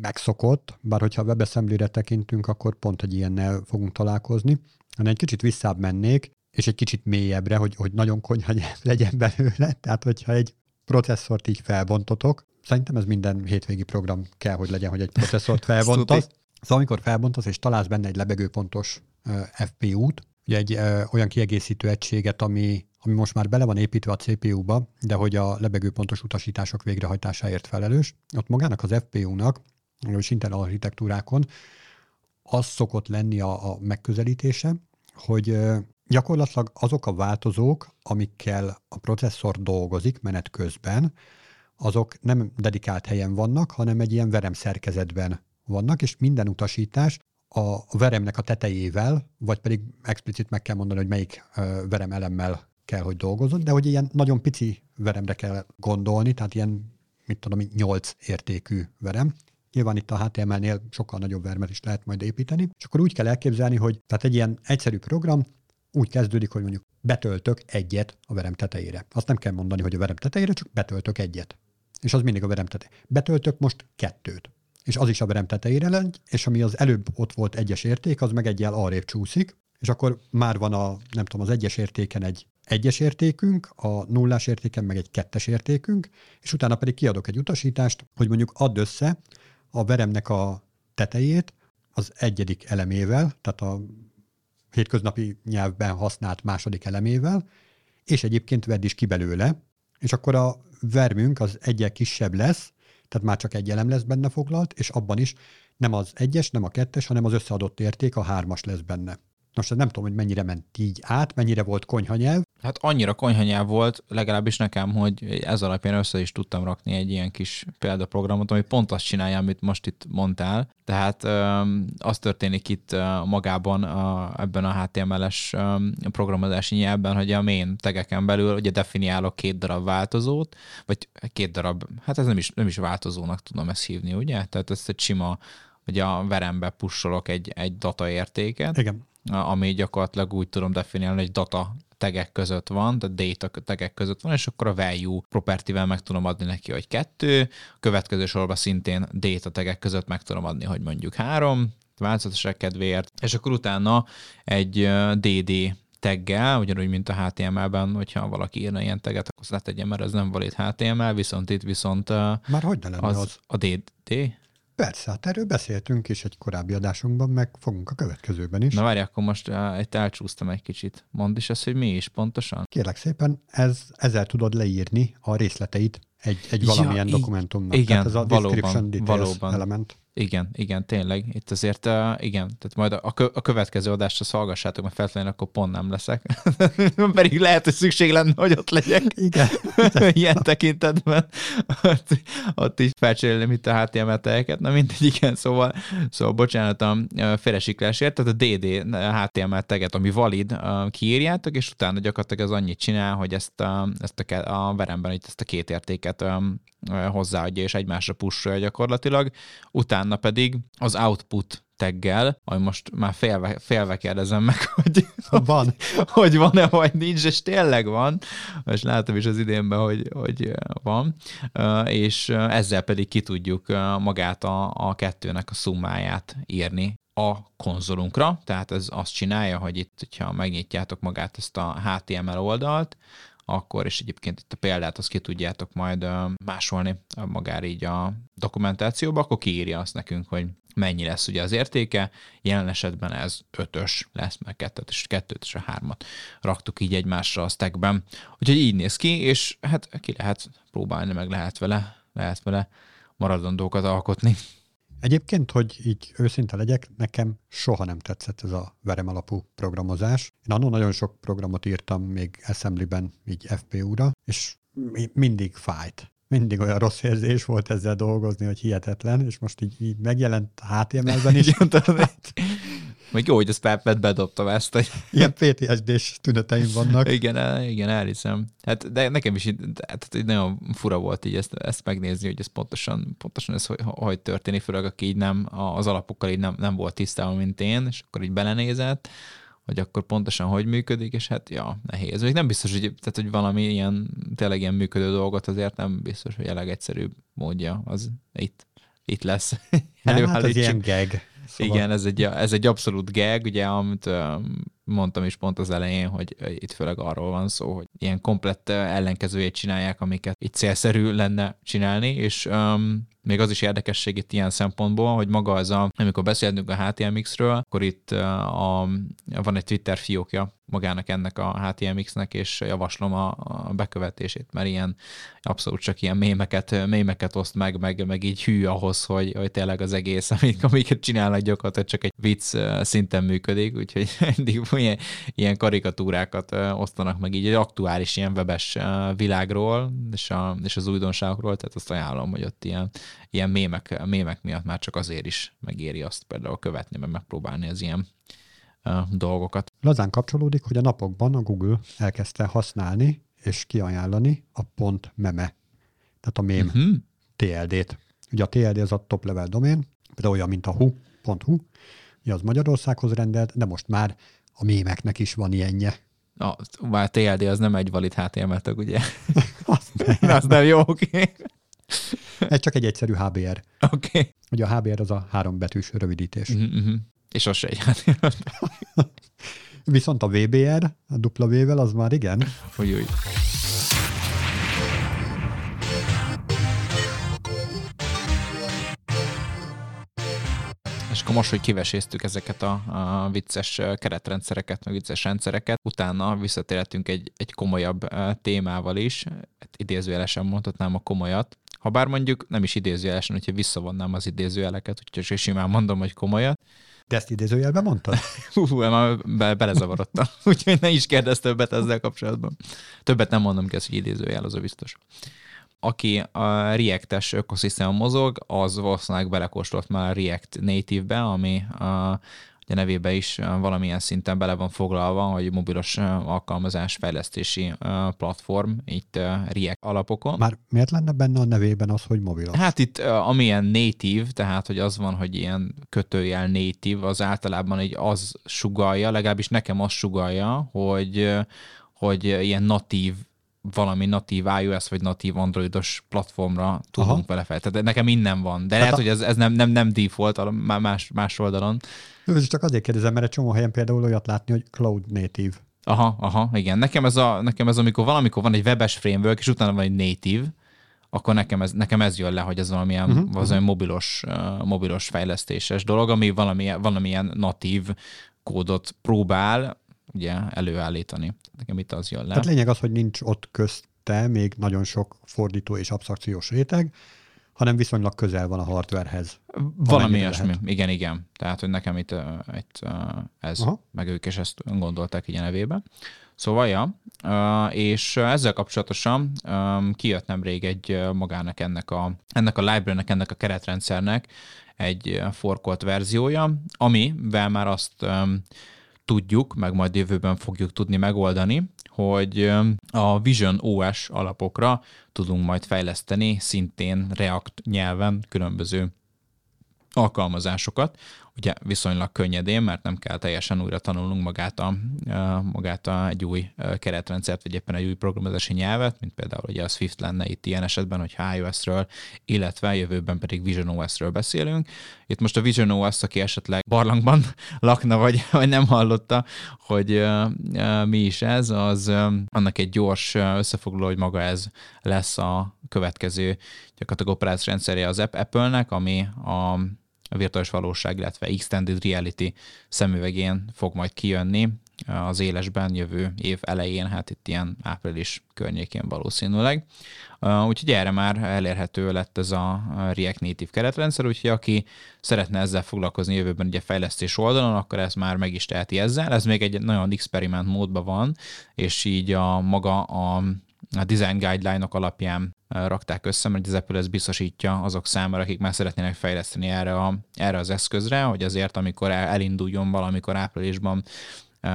megszokott, bár hogyha a WebAssembly-re tekintünk, akkor pont egy ilyennel fogunk találkozni, hanem egy kicsit visszább mennék, és egy kicsit mélyebbre, hogy, hogy nagyon konyha legyen belőle. Tehát, hogyha egy processzort így felbontotok, szerintem ez minden hétvégi program kell, hogy legyen, hogy egy processzort felbontasz. Szóval amikor felbontasz és találsz benne egy lebegőpontos FPU-t, ugye egy ö, olyan kiegészítő egységet, ami, ami most már bele van építve a CPU-ba, de hogy a lebegőpontos utasítások végrehajtásáért felelős, ott magának az FPU-nak, és Intel architektúrákon az szokott lenni a, a megközelítése, hogy ö, gyakorlatilag azok a változók, amikkel a processzor dolgozik menet közben, azok nem dedikált helyen vannak, hanem egy ilyen verem szerkezetben vannak, és minden utasítás a veremnek a tetejével, vagy pedig explicit meg kell mondani, hogy melyik verem elemmel kell, hogy dolgozzon, de hogy ilyen nagyon pici veremre kell gondolni, tehát ilyen, mit tudom, 8 értékű verem. Nyilván itt a HTML-nél sokkal nagyobb vermet is lehet majd építeni, és akkor úgy kell elképzelni, hogy tehát egy ilyen egyszerű program úgy kezdődik, hogy mondjuk betöltök egyet a verem tetejére. Azt nem kell mondani, hogy a verem tetejére, csak betöltök egyet. És az mindig a verem tetejére. Betöltök most kettőt és az is a verem tetejére legy, és ami az előbb ott volt egyes érték, az meg egyel arrébb csúszik, és akkor már van a, nem tudom, az egyes értéken egy egyes értékünk, a nullás értéken meg egy kettes értékünk, és utána pedig kiadok egy utasítást, hogy mondjuk add össze a veremnek a tetejét az egyedik elemével, tehát a hétköznapi nyelvben használt második elemével, és egyébként vedd is ki belőle, és akkor a vermünk az egyel kisebb lesz, tehát már csak egy elem lesz benne foglalt, és abban is nem az egyes, nem a kettes, hanem az összeadott érték, a hármas lesz benne. Most nem tudom, hogy mennyire ment így át, mennyire volt konyhanyelv. Hát annyira konyhanyelv volt, legalábbis nekem, hogy ez alapján össze is tudtam rakni egy ilyen kis példaprogramot, ami pont azt csinálja, amit most itt mondtál. Tehát az történik itt magában a, ebben a HTML-es programozási nyelvben, hogy a main tegeken belül ugye definiálok két darab változót, vagy két darab, hát ez nem is, nem is változónak tudom ezt hívni, ugye? Tehát ezt egy sima, hogy a verembe pusolok egy, egy data értéket. Igen ami gyakorlatilag úgy tudom definiálni, hogy data tegek között van, tehát data tegek között van, és akkor a value property-vel meg tudom adni neki, hogy kettő, a következő sorban szintén data tegek között meg tudom adni, hogy mondjuk három, változatosság kedvéért, és akkor utána egy DD teggel, ugyanúgy, mint a HTML-ben, hogyha valaki írna ilyen teget, akkor azt tegyen, mert ez nem valid HTML, viszont itt viszont Már hogy ne lenne az, az a DD, Persze, hát erről beszéltünk is egy korábbi adásunkban, meg fogunk a következőben is. Na várj, akkor most uh, itt elcsúsztam egy kicsit. Mondd is azt, hogy mi is pontosan. Kérlek szépen, ez, ezzel tudod leírni a részleteit egy, egy valamilyen ja, dokumentumnak. Igen, Tehát ez a valóban, valóban. element. Igen, igen, tényleg. Itt azért, uh, igen, tehát majd a, a következő adást hallgassátok, mert feltétlenül akkor pont nem leszek. Pedig lehet, hogy szükség lenne, hogy ott legyek. Igen. Ilyen tekintetben. ott, ott is felcserélem itt a HTML teljeket. Na mindegy, igen, szóval, szóval bocsánat a félresiklásért, tehát a DD HTML teget, ami valid, uh, kiírjátok, és utána gyakorlatilag az annyit csinál, hogy ezt a, ezt a, a veremben itt ezt a két értéket um, hozzáadja és egymásra pusolja gyakorlatilag. Utána pedig az output teggel, majd most már félve, félve kérdezem meg, hogy van. hogy van-e, vagy nincs, és tényleg van, és látom is az idénben, hogy, hogy van, és ezzel pedig ki tudjuk magát a, a kettőnek a szummáját írni a konzolunkra, tehát ez azt csinálja, hogy itt, hogyha megnyitjátok magát ezt a HTML oldalt, akkor, és egyébként itt a példát azt ki tudjátok majd másolni magára így a dokumentációba, akkor kiírja azt nekünk, hogy mennyi lesz ugye az értéke, jelen esetben ez ötös lesz, meg kettőt és kettőt és a hármat raktuk így egymásra a stackben. Úgyhogy így néz ki, és hát ki lehet próbálni, meg lehet vele, lehet vele maradandókat alkotni. Egyébként, hogy így őszinte legyek, nekem soha nem tetszett ez a verem alapú programozás. Én annól nagyon sok programot írtam még Assembly-ben, így FPU-ra, és mindig fájt. Mindig olyan rossz érzés volt ezzel dolgozni, hogy hihetetlen, és most így, így megjelent HTML-ben is. Még jó, hogy ezt Pepet bedobtam ezt. Hogy... Ilyen PTSD-s tüneteim vannak. igen, igen, elhiszem. Hát, de nekem is így, hát, így nagyon fura volt így ezt, ezt megnézni, hogy ez pontosan, pontosan ez hogy, hogy történik, főleg aki így nem, az alapokkal így nem, nem volt tisztában, mint én, és akkor így belenézett, hogy akkor pontosan hogy működik, és hát ja, nehéz. Még nem biztos, hogy, tehát, hogy valami ilyen, tényleg ilyen működő dolgot azért nem biztos, hogy a legegyszerűbb módja az itt, itt lesz. Nem, hát ez ilyen gag. Szóval... Igen, ez egy, ez egy abszolút gag, ugye, amit mondtam is pont az elején, hogy itt főleg arról van szó, hogy ilyen komplett ellenkezőjét csinálják, amiket itt célszerű lenne csinálni, és um, még az is érdekesség itt ilyen szempontból, hogy maga az a, amikor beszélünk a HTMX-ről, akkor itt a, van egy Twitter fiókja magának ennek a HTMX-nek, és javaslom a, a bekövetését, mert ilyen abszolút csak ilyen mémeket, mémeket oszt meg, meg, meg így hű ahhoz, hogy, hogy tényleg az egész, amit, amiket csinálnak gyakorlatilag csak egy vicc szinten működik, úgyhogy mindig ilyen, ilyen karikatúrákat osztanak meg így egy aktuális ilyen webes világról, és, a, és az újdonságokról, tehát azt ajánlom, hogy ott ilyen, ilyen mémek, mémek miatt már csak azért is megéri azt például követni, meg megpróbálni az ilyen dolgokat. Lazán kapcsolódik, hogy a napokban a Google elkezdte használni és kiajánlani a pont meme, tehát a mém uh-huh. Mhm. TLD-t. Ugye a TLD az a top level domén, például olyan, mint a hu.hu, ugye az Magyarországhoz rendelt, de most már a mémeknek is van ilyenje. A, már TLD az nem egy valid HTML tag, ugye? az nem. az nem jó, oké. Okay. Ez csak egy egyszerű HBR. Oké. Okay. Ugye a HBR az a három betűs rövidítés. Uh-huh. És az se egy HTML Viszont a VBR, a dupla V-vel, az már igen. Hogy úgy. Most, hogy kiveséztük ezeket a, a vicces keretrendszereket, meg vicces rendszereket, utána visszatérhetünk egy, egy komolyabb témával is, hát idézőjelesen mondhatnám a komolyat, ha bár mondjuk nem is idézőjelesen, hogyha visszavonnám az idézőjeleket, úgyhogy simán mondom, hogy komolyat. De ezt idézőjelben mondtad? Hú, már be, belezavarodtam, úgyhogy ne is kérdezz többet ezzel kapcsolatban. Többet nem mondom ki, hogy idézőjel, az a biztos aki a React-es ökoszisztéma mozog, az valószínűleg belekóstolt már a React Native-be, ami a, ugye nevébe is valamilyen szinten bele van foglalva, hogy mobilos alkalmazás fejlesztési platform itt React alapokon. Már miért lenne benne a nevében az, hogy mobilos? Hát itt amilyen native, tehát hogy az van, hogy ilyen kötőjel native, az általában egy az sugalja, legalábbis nekem az sugalja, hogy hogy ilyen natív valami natív iOS vagy natív androidos platformra tudunk Aha. vele fel. Tehát nekem innen van, de Tehát lehet, a... hogy ez, ez nem, nem, nem default más, más oldalon. Ez csak azért kérdezem, mert egy csomó helyen például olyat látni, hogy cloud native. Aha, aha, igen. Nekem ez, a, nekem ez amikor valamikor van egy webes framework, és utána van egy native, akkor nekem ez, nekem ez jön le, hogy ez valamilyen, uh-huh. valamilyen mobilos, uh, mobilos fejlesztéses dolog, ami valamilyen, valamilyen natív kódot próbál ugye előállítani. Nekem itt az jön le. Tehát lényeg az, hogy nincs ott közte még nagyon sok fordító és absztrakciós réteg, hanem viszonylag közel van a hardwarehez. Valami ilyesmi, igen, igen. Tehát, hogy nekem itt, itt ez, Aha. meg ők is ezt gondolták így a nevébe. Szóval, ja, és ezzel kapcsolatosan kijött nemrég egy magának ennek a, ennek a library-nek, ennek a keretrendszernek egy forkolt verziója, amivel már azt tudjuk, meg majd jövőben fogjuk tudni megoldani, hogy a Vision OS alapokra tudunk majd fejleszteni szintén React nyelven különböző alkalmazásokat, ugye viszonylag könnyedén, mert nem kell teljesen újra tanulnunk magát a, magát a egy új keretrendszert, vagy éppen egy új programozási nyelvet, mint például ugye a Swift lenne itt ilyen esetben, hogy iOS-ről, illetve jövőben pedig Vision OS-ről beszélünk. Itt most a Vision OS, aki esetleg barlangban lakna, vagy, vagy nem hallotta, hogy mi is ez, az annak egy gyors összefoglaló, hogy maga ez lesz a következő gyakorlatilag operációs rendszerje az Apple-nek, ami a a virtuális valóság, illetve extended reality szemüvegén fog majd kijönni az élesben jövő év elején, hát itt ilyen április környékén valószínűleg. Úgyhogy erre már elérhető lett ez a React Native keretrendszer, úgyhogy aki szeretne ezzel foglalkozni jövőben ugye fejlesztés oldalon, akkor ez már meg is teheti ezzel. Ez még egy nagyon experiment módban van, és így a maga a a design guideline-ok alapján rakták össze, mert az Apple ez biztosítja azok számára, akik már szeretnének fejleszteni erre, a, erre az eszközre, hogy azért, amikor elinduljon valamikor áprilisban,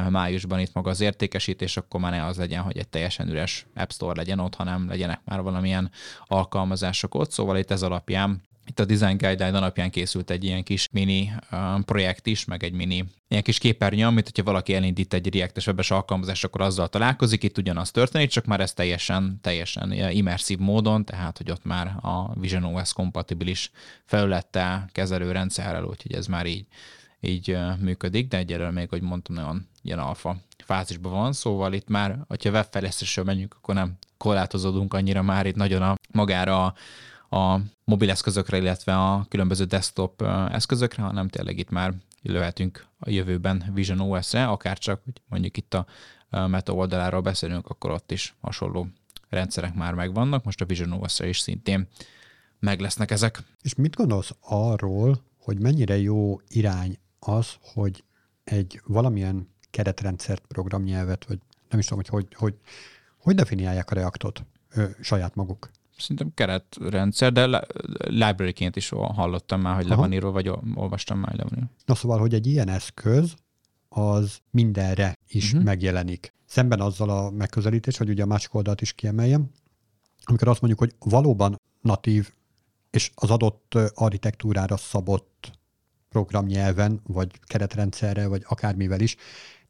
májusban itt maga az értékesítés, akkor már ne az legyen, hogy egy teljesen üres App Store legyen ott, hanem legyenek már valamilyen alkalmazások ott. Szóval itt ez alapján itt a Design Guideline alapján készült egy ilyen kis mini projekt is, meg egy mini ilyen kis képernyő, amit hogyha valaki elindít egy React-es webes alkalmazást, akkor azzal találkozik, itt ugyanaz történik, csak már ez teljesen, teljesen immerszív módon, tehát hogy ott már a Vision OS kompatibilis felülettel, kezelő rendszerrel, úgyhogy ez már így így működik, de egyelőre még, hogy mondtam, nagyon ilyen alfa fázisban van, szóval itt már, hogyha webfejlesztésről menjünk, akkor nem korlátozódunk annyira már itt nagyon a magára a, a mobileszközökre, illetve a különböző desktop eszközökre, hanem tényleg itt már lőhetünk a jövőben Vision OS-re, akár csak, hogy mondjuk itt a Meta oldaláról beszélünk, akkor ott is hasonló rendszerek már megvannak, most a Vision OS-re is szintén meg lesznek ezek. És mit gondolsz arról, hogy mennyire jó irány az, hogy egy valamilyen keretrendszert, programnyelvet, vagy nem is tudom, hogy hogy, hogy, hogy definiálják a Reactot ö, saját maguk? Szerintem keretrendszer, de library-ként is hallottam már, hogy Aha. le van írva, vagy olvastam már, hogy le van írva. Na szóval, hogy egy ilyen eszköz az mindenre is uh-huh. megjelenik. Szemben azzal a megközelítés, hogy ugye a másik oldalt is kiemeljem, amikor azt mondjuk, hogy valóban natív és az adott architektúrára szabott programnyelven, vagy keretrendszerre, vagy akármivel is,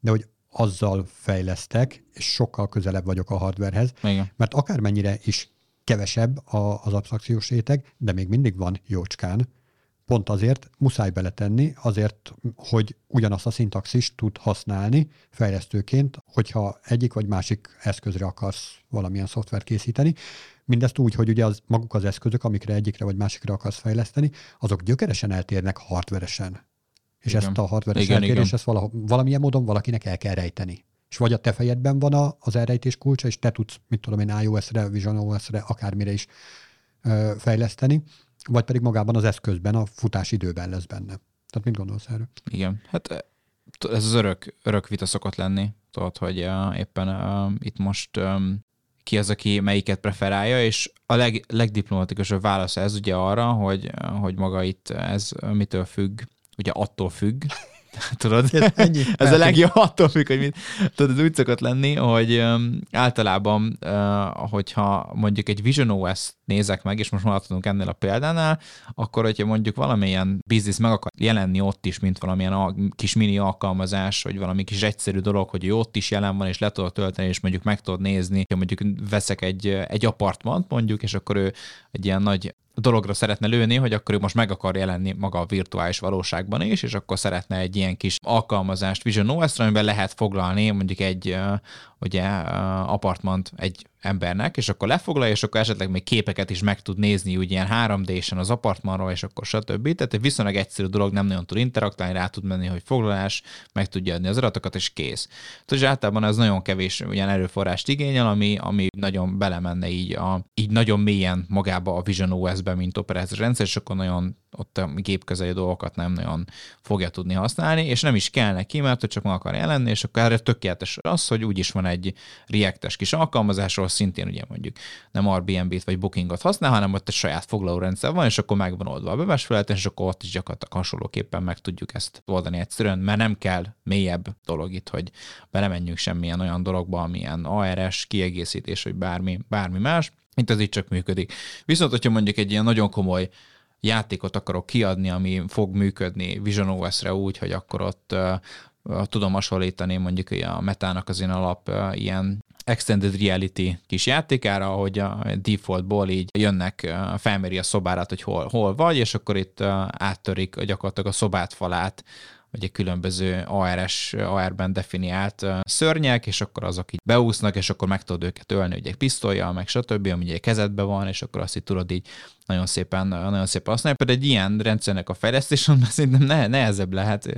de hogy azzal fejlesztek, és sokkal közelebb vagyok a hardwarehez, Igen. mert akármennyire is kevesebb a, az absztrakciós réteg, de még mindig van jócskán, pont azért muszáj beletenni, azért, hogy ugyanazt a szintaxist tud használni fejlesztőként, hogyha egyik vagy másik eszközre akarsz valamilyen szoftvert készíteni. Mindezt úgy, hogy ugye az, maguk az eszközök, amikre egyikre vagy másikra akarsz fejleszteni, azok gyökeresen eltérnek hardveresen. És igen. ezt a hardveres igen, eltérés, igen. ezt vala, valamilyen módon valakinek el kell rejteni. És vagy a te fejedben van az elrejtés kulcsa, és te tudsz, mit tudom én, iOS-re, Vision OS-re, akármire is ö, fejleszteni, vagy pedig magában az eszközben, a futás időben lesz benne. Tehát mit gondolsz erről? Igen, hát ez az örök, örök vita szokott lenni, tudod, hogy uh, éppen uh, itt most um, ki az, aki melyiket preferálja, és a leg, legdiplomatikusabb válasz ez ugye arra, hogy, hogy maga itt ez mitől függ, ugye attól függ, Tudod? Ez, ennyi. ez a legjobb attól függ, hogy mit. Tudod, ez úgy szokott lenni, hogy um, általában, uh, hogyha mondjuk egy Vision OS nézek meg, és most maradhatunk ennél a példánál, akkor hogyha mondjuk valamilyen biznisz meg akar jelenni ott is, mint valamilyen a, kis mini alkalmazás, vagy valami kis egyszerű dolog, hogy ott is jelen van, és le tudod tölteni, és mondjuk meg tudod nézni, hogy mondjuk veszek egy, egy apartmant mondjuk, és akkor ő egy ilyen nagy dologra szeretne lőni, hogy akkor ő most meg akar jelenni maga a virtuális valóságban is, és akkor szeretne egy ilyen kis alkalmazást Vision os amiben lehet foglalni mondjuk egy ugye apartmant egy embernek, és akkor lefoglalja, és akkor esetleg még képeket is meg tud nézni úgy ilyen 3D-sen az apartmanról, és akkor stb. Tehát egy viszonylag egyszerű dolog, nem nagyon tud interaktálni, rá tud menni, hogy foglalás, meg tudja adni az adatokat, és kész. Tehát általában ez nagyon kevés ilyen erőforrást igényel, ami, ami nagyon belemenne így, a, így nagyon mélyen magába a Vision OS-be, mint operációs rendszer, és akkor nagyon ott a gépközeli dolgokat nem nagyon fogja tudni használni, és nem is kell neki, mert csak meg akar jelenni, és akkor erre tökéletes az, hogy úgyis van egy React-es kis alkalmazásról, szintén ugye mondjuk nem Airbnb-t vagy Bookingot használ, hanem ott egy saját foglalórendszer van, és akkor megvan oldva a webes felületen, és akkor ott is gyakorlatilag hasonlóképpen meg tudjuk ezt oldani egyszerűen, mert nem kell mélyebb dolog itt, hogy belemenjünk semmilyen olyan dologba, amilyen ARS, kiegészítés, vagy bármi, bármi más, itt ez így csak működik. Viszont, hogyha mondjuk egy ilyen nagyon komoly játékot akarok kiadni, ami fog működni Vision OS-re úgy, hogy akkor ott tudom hasonlítani mondjuk a metának az én alap ilyen extended reality kis játékára, hogy a defaultból így jönnek, felméri a szobárát, hogy hol, hol vagy, és akkor itt áttörik gyakorlatilag a szobát falát ugye különböző ARS, AR-ben definiált szörnyek, és akkor azok így beúsznak, és akkor meg tudod őket ölni, ugye pisztolyjal, meg stb., ami ugye kezedben van, és akkor azt így tudod így nagyon szépen, nagyon szépen használni. Például egy ilyen rendszernek a fejlesztésen szerintem ne, nehezebb lehet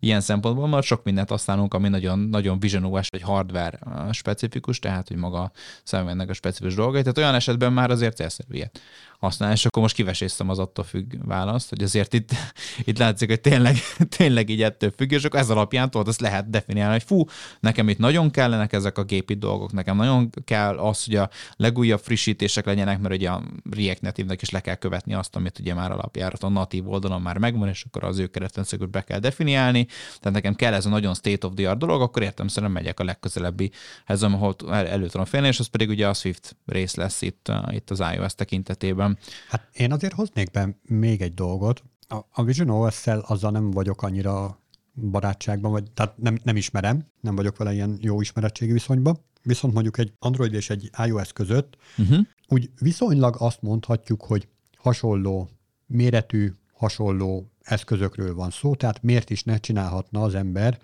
ilyen szempontból, mert sok mindent használunk, ami nagyon, nagyon Vision OS vagy hardware specifikus, tehát hogy maga szembennek a specifikus dolgai. Tehát olyan esetben már azért célszerű ilyet használni, és akkor most kiveséztem az attól függ választ, hogy azért itt, itt látszik, hogy tényleg, tényleg így ettől függ, és akkor ez alapján tudod, azt lehet definiálni, hogy fú, nekem itt nagyon kellenek ezek a gépi dolgok, nekem nagyon kell az, hogy a legújabb frissítések legyenek, mert ugye a React Native-nek is le kell követni azt, amit ugye már alapjáraton natív oldalon már megvan, és akkor az ő keretrendszerűt be kell definiálni. Tehát nekem kell ez a nagyon state of the art dolog, akkor értem szerintem megyek a legközelebbi ez, ahol elő tudom félni, és az pedig ugye a Swift rész lesz itt, itt az iOS tekintetében. Hát én azért hoznék be még egy dolgot. A, a Vision OS-szel azzal nem vagyok annyira barátságban, vagy tehát nem, nem ismerem, nem vagyok vele ilyen jó ismeretségi viszonyban. Viszont mondjuk egy Android és egy iOS között uh-huh. úgy viszonylag azt mondhatjuk, hogy hasonló méretű hasonló eszközökről van szó, tehát miért is ne csinálhatna az ember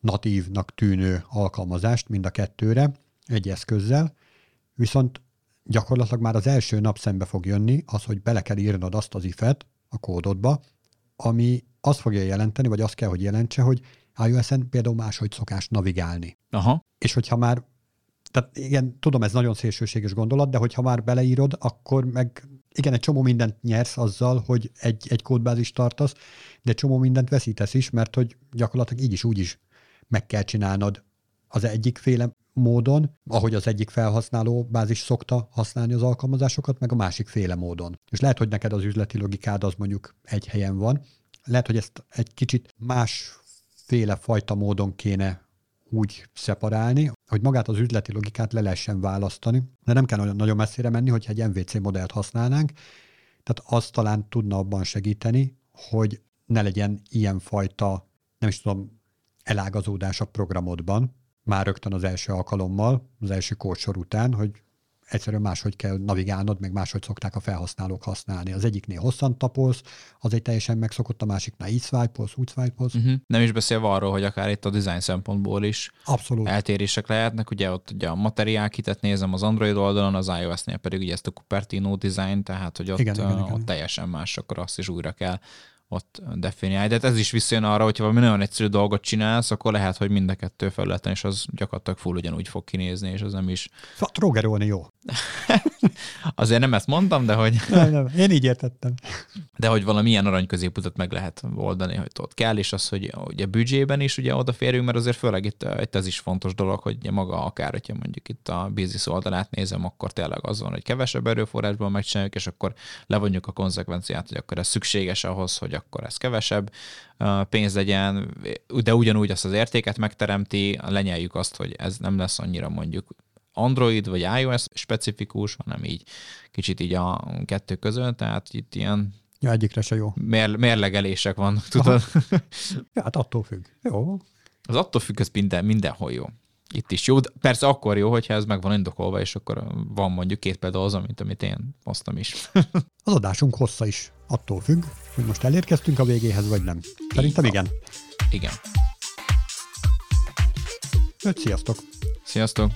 natívnak tűnő alkalmazást mind a kettőre egy eszközzel, viszont gyakorlatilag már az első nap szembe fog jönni az, hogy bele kell írnod azt az ifet a kódodba, ami azt fogja jelenteni, vagy azt kell, hogy jelentse, hogy iOS-en például máshogy szokás navigálni. Aha. És hogyha már, tehát igen, tudom, ez nagyon szélsőséges gondolat, de hogyha már beleírod, akkor meg igen, egy csomó mindent nyersz azzal, hogy egy, egy kódbázis tartasz, de csomó mindent veszítesz is, mert hogy gyakorlatilag így is úgy is meg kell csinálnod az egyik féle módon, ahogy az egyik felhasználó bázis szokta használni az alkalmazásokat, meg a másik féle módon. És lehet, hogy neked az üzleti logikád az mondjuk egy helyen van, lehet, hogy ezt egy kicsit másféle fajta módon kéne úgy szeparálni, hogy magát az üzleti logikát le lehessen választani, de nem kell nagyon, messzire menni, hogyha egy MVC modellt használnánk, tehát az talán tudna abban segíteni, hogy ne legyen ilyenfajta, nem is tudom, elágazódás a programodban, már rögtön az első alkalommal, az első kódsor után, hogy egyszerűen máshogy kell navigálnod, meg máshogy szokták a felhasználók használni. Az egyiknél hosszan tapolsz, az egy teljesen megszokott, a másiknál így swipe úgy swipe uh-huh. Nem is beszélve arról, hogy akár itt a design szempontból is Abszolút. eltérések lehetnek. Ugye ott ugye a materiál kitet nézem az Android oldalon, az iOS-nél pedig ugye ezt a Cupertino design, tehát hogy ott, igen, igen, igen. ott teljesen más, akkor azt is újra kell ott definiálni. De hát ez is visszajön arra, hogyha valami nagyon egyszerű dolgot csinálsz, akkor lehet, hogy mind a kettő felületen, és az gyakorlatilag full ugyanúgy fog kinézni, és az nem is... Szóval trógerolni jó. Azért nem ezt mondtam, de hogy... nem, nem, én így értettem. De hogy valamilyen arany középutat meg lehet oldani, hogy ott kell, és az, hogy ugye büdzsében is ugye odaférjünk, mert azért főleg itt, itt ez is fontos dolog, hogy maga akár, hogyha mondjuk itt a business oldalát nézem, akkor tényleg az van, hogy kevesebb erőforrásból megcsináljuk, és akkor levonjuk a konzekvenciát, hogy akkor ez szükséges ahhoz, hogy akkor ez kevesebb pénz legyen, de ugyanúgy azt az értéket megteremti, lenyeljük azt, hogy ez nem lesz annyira mondjuk Android vagy iOS specifikus, hanem így kicsit így a kettő között, tehát itt ilyen Ja, egyikre se jó. Mér, mérlegelések van, tudod? ja, hát attól függ. Jó. Az attól függ, ez minden, mindenhol jó. Itt is jó, de persze akkor jó, hogyha ez meg van indokolva, és akkor van mondjuk két példa az, amit, amit én hoztam is. az adásunk hossza is attól függ, hogy most elérkeztünk a végéhez, vagy nem. Szerintem igen. Igen. Öt, sziasztok! Sziasztok!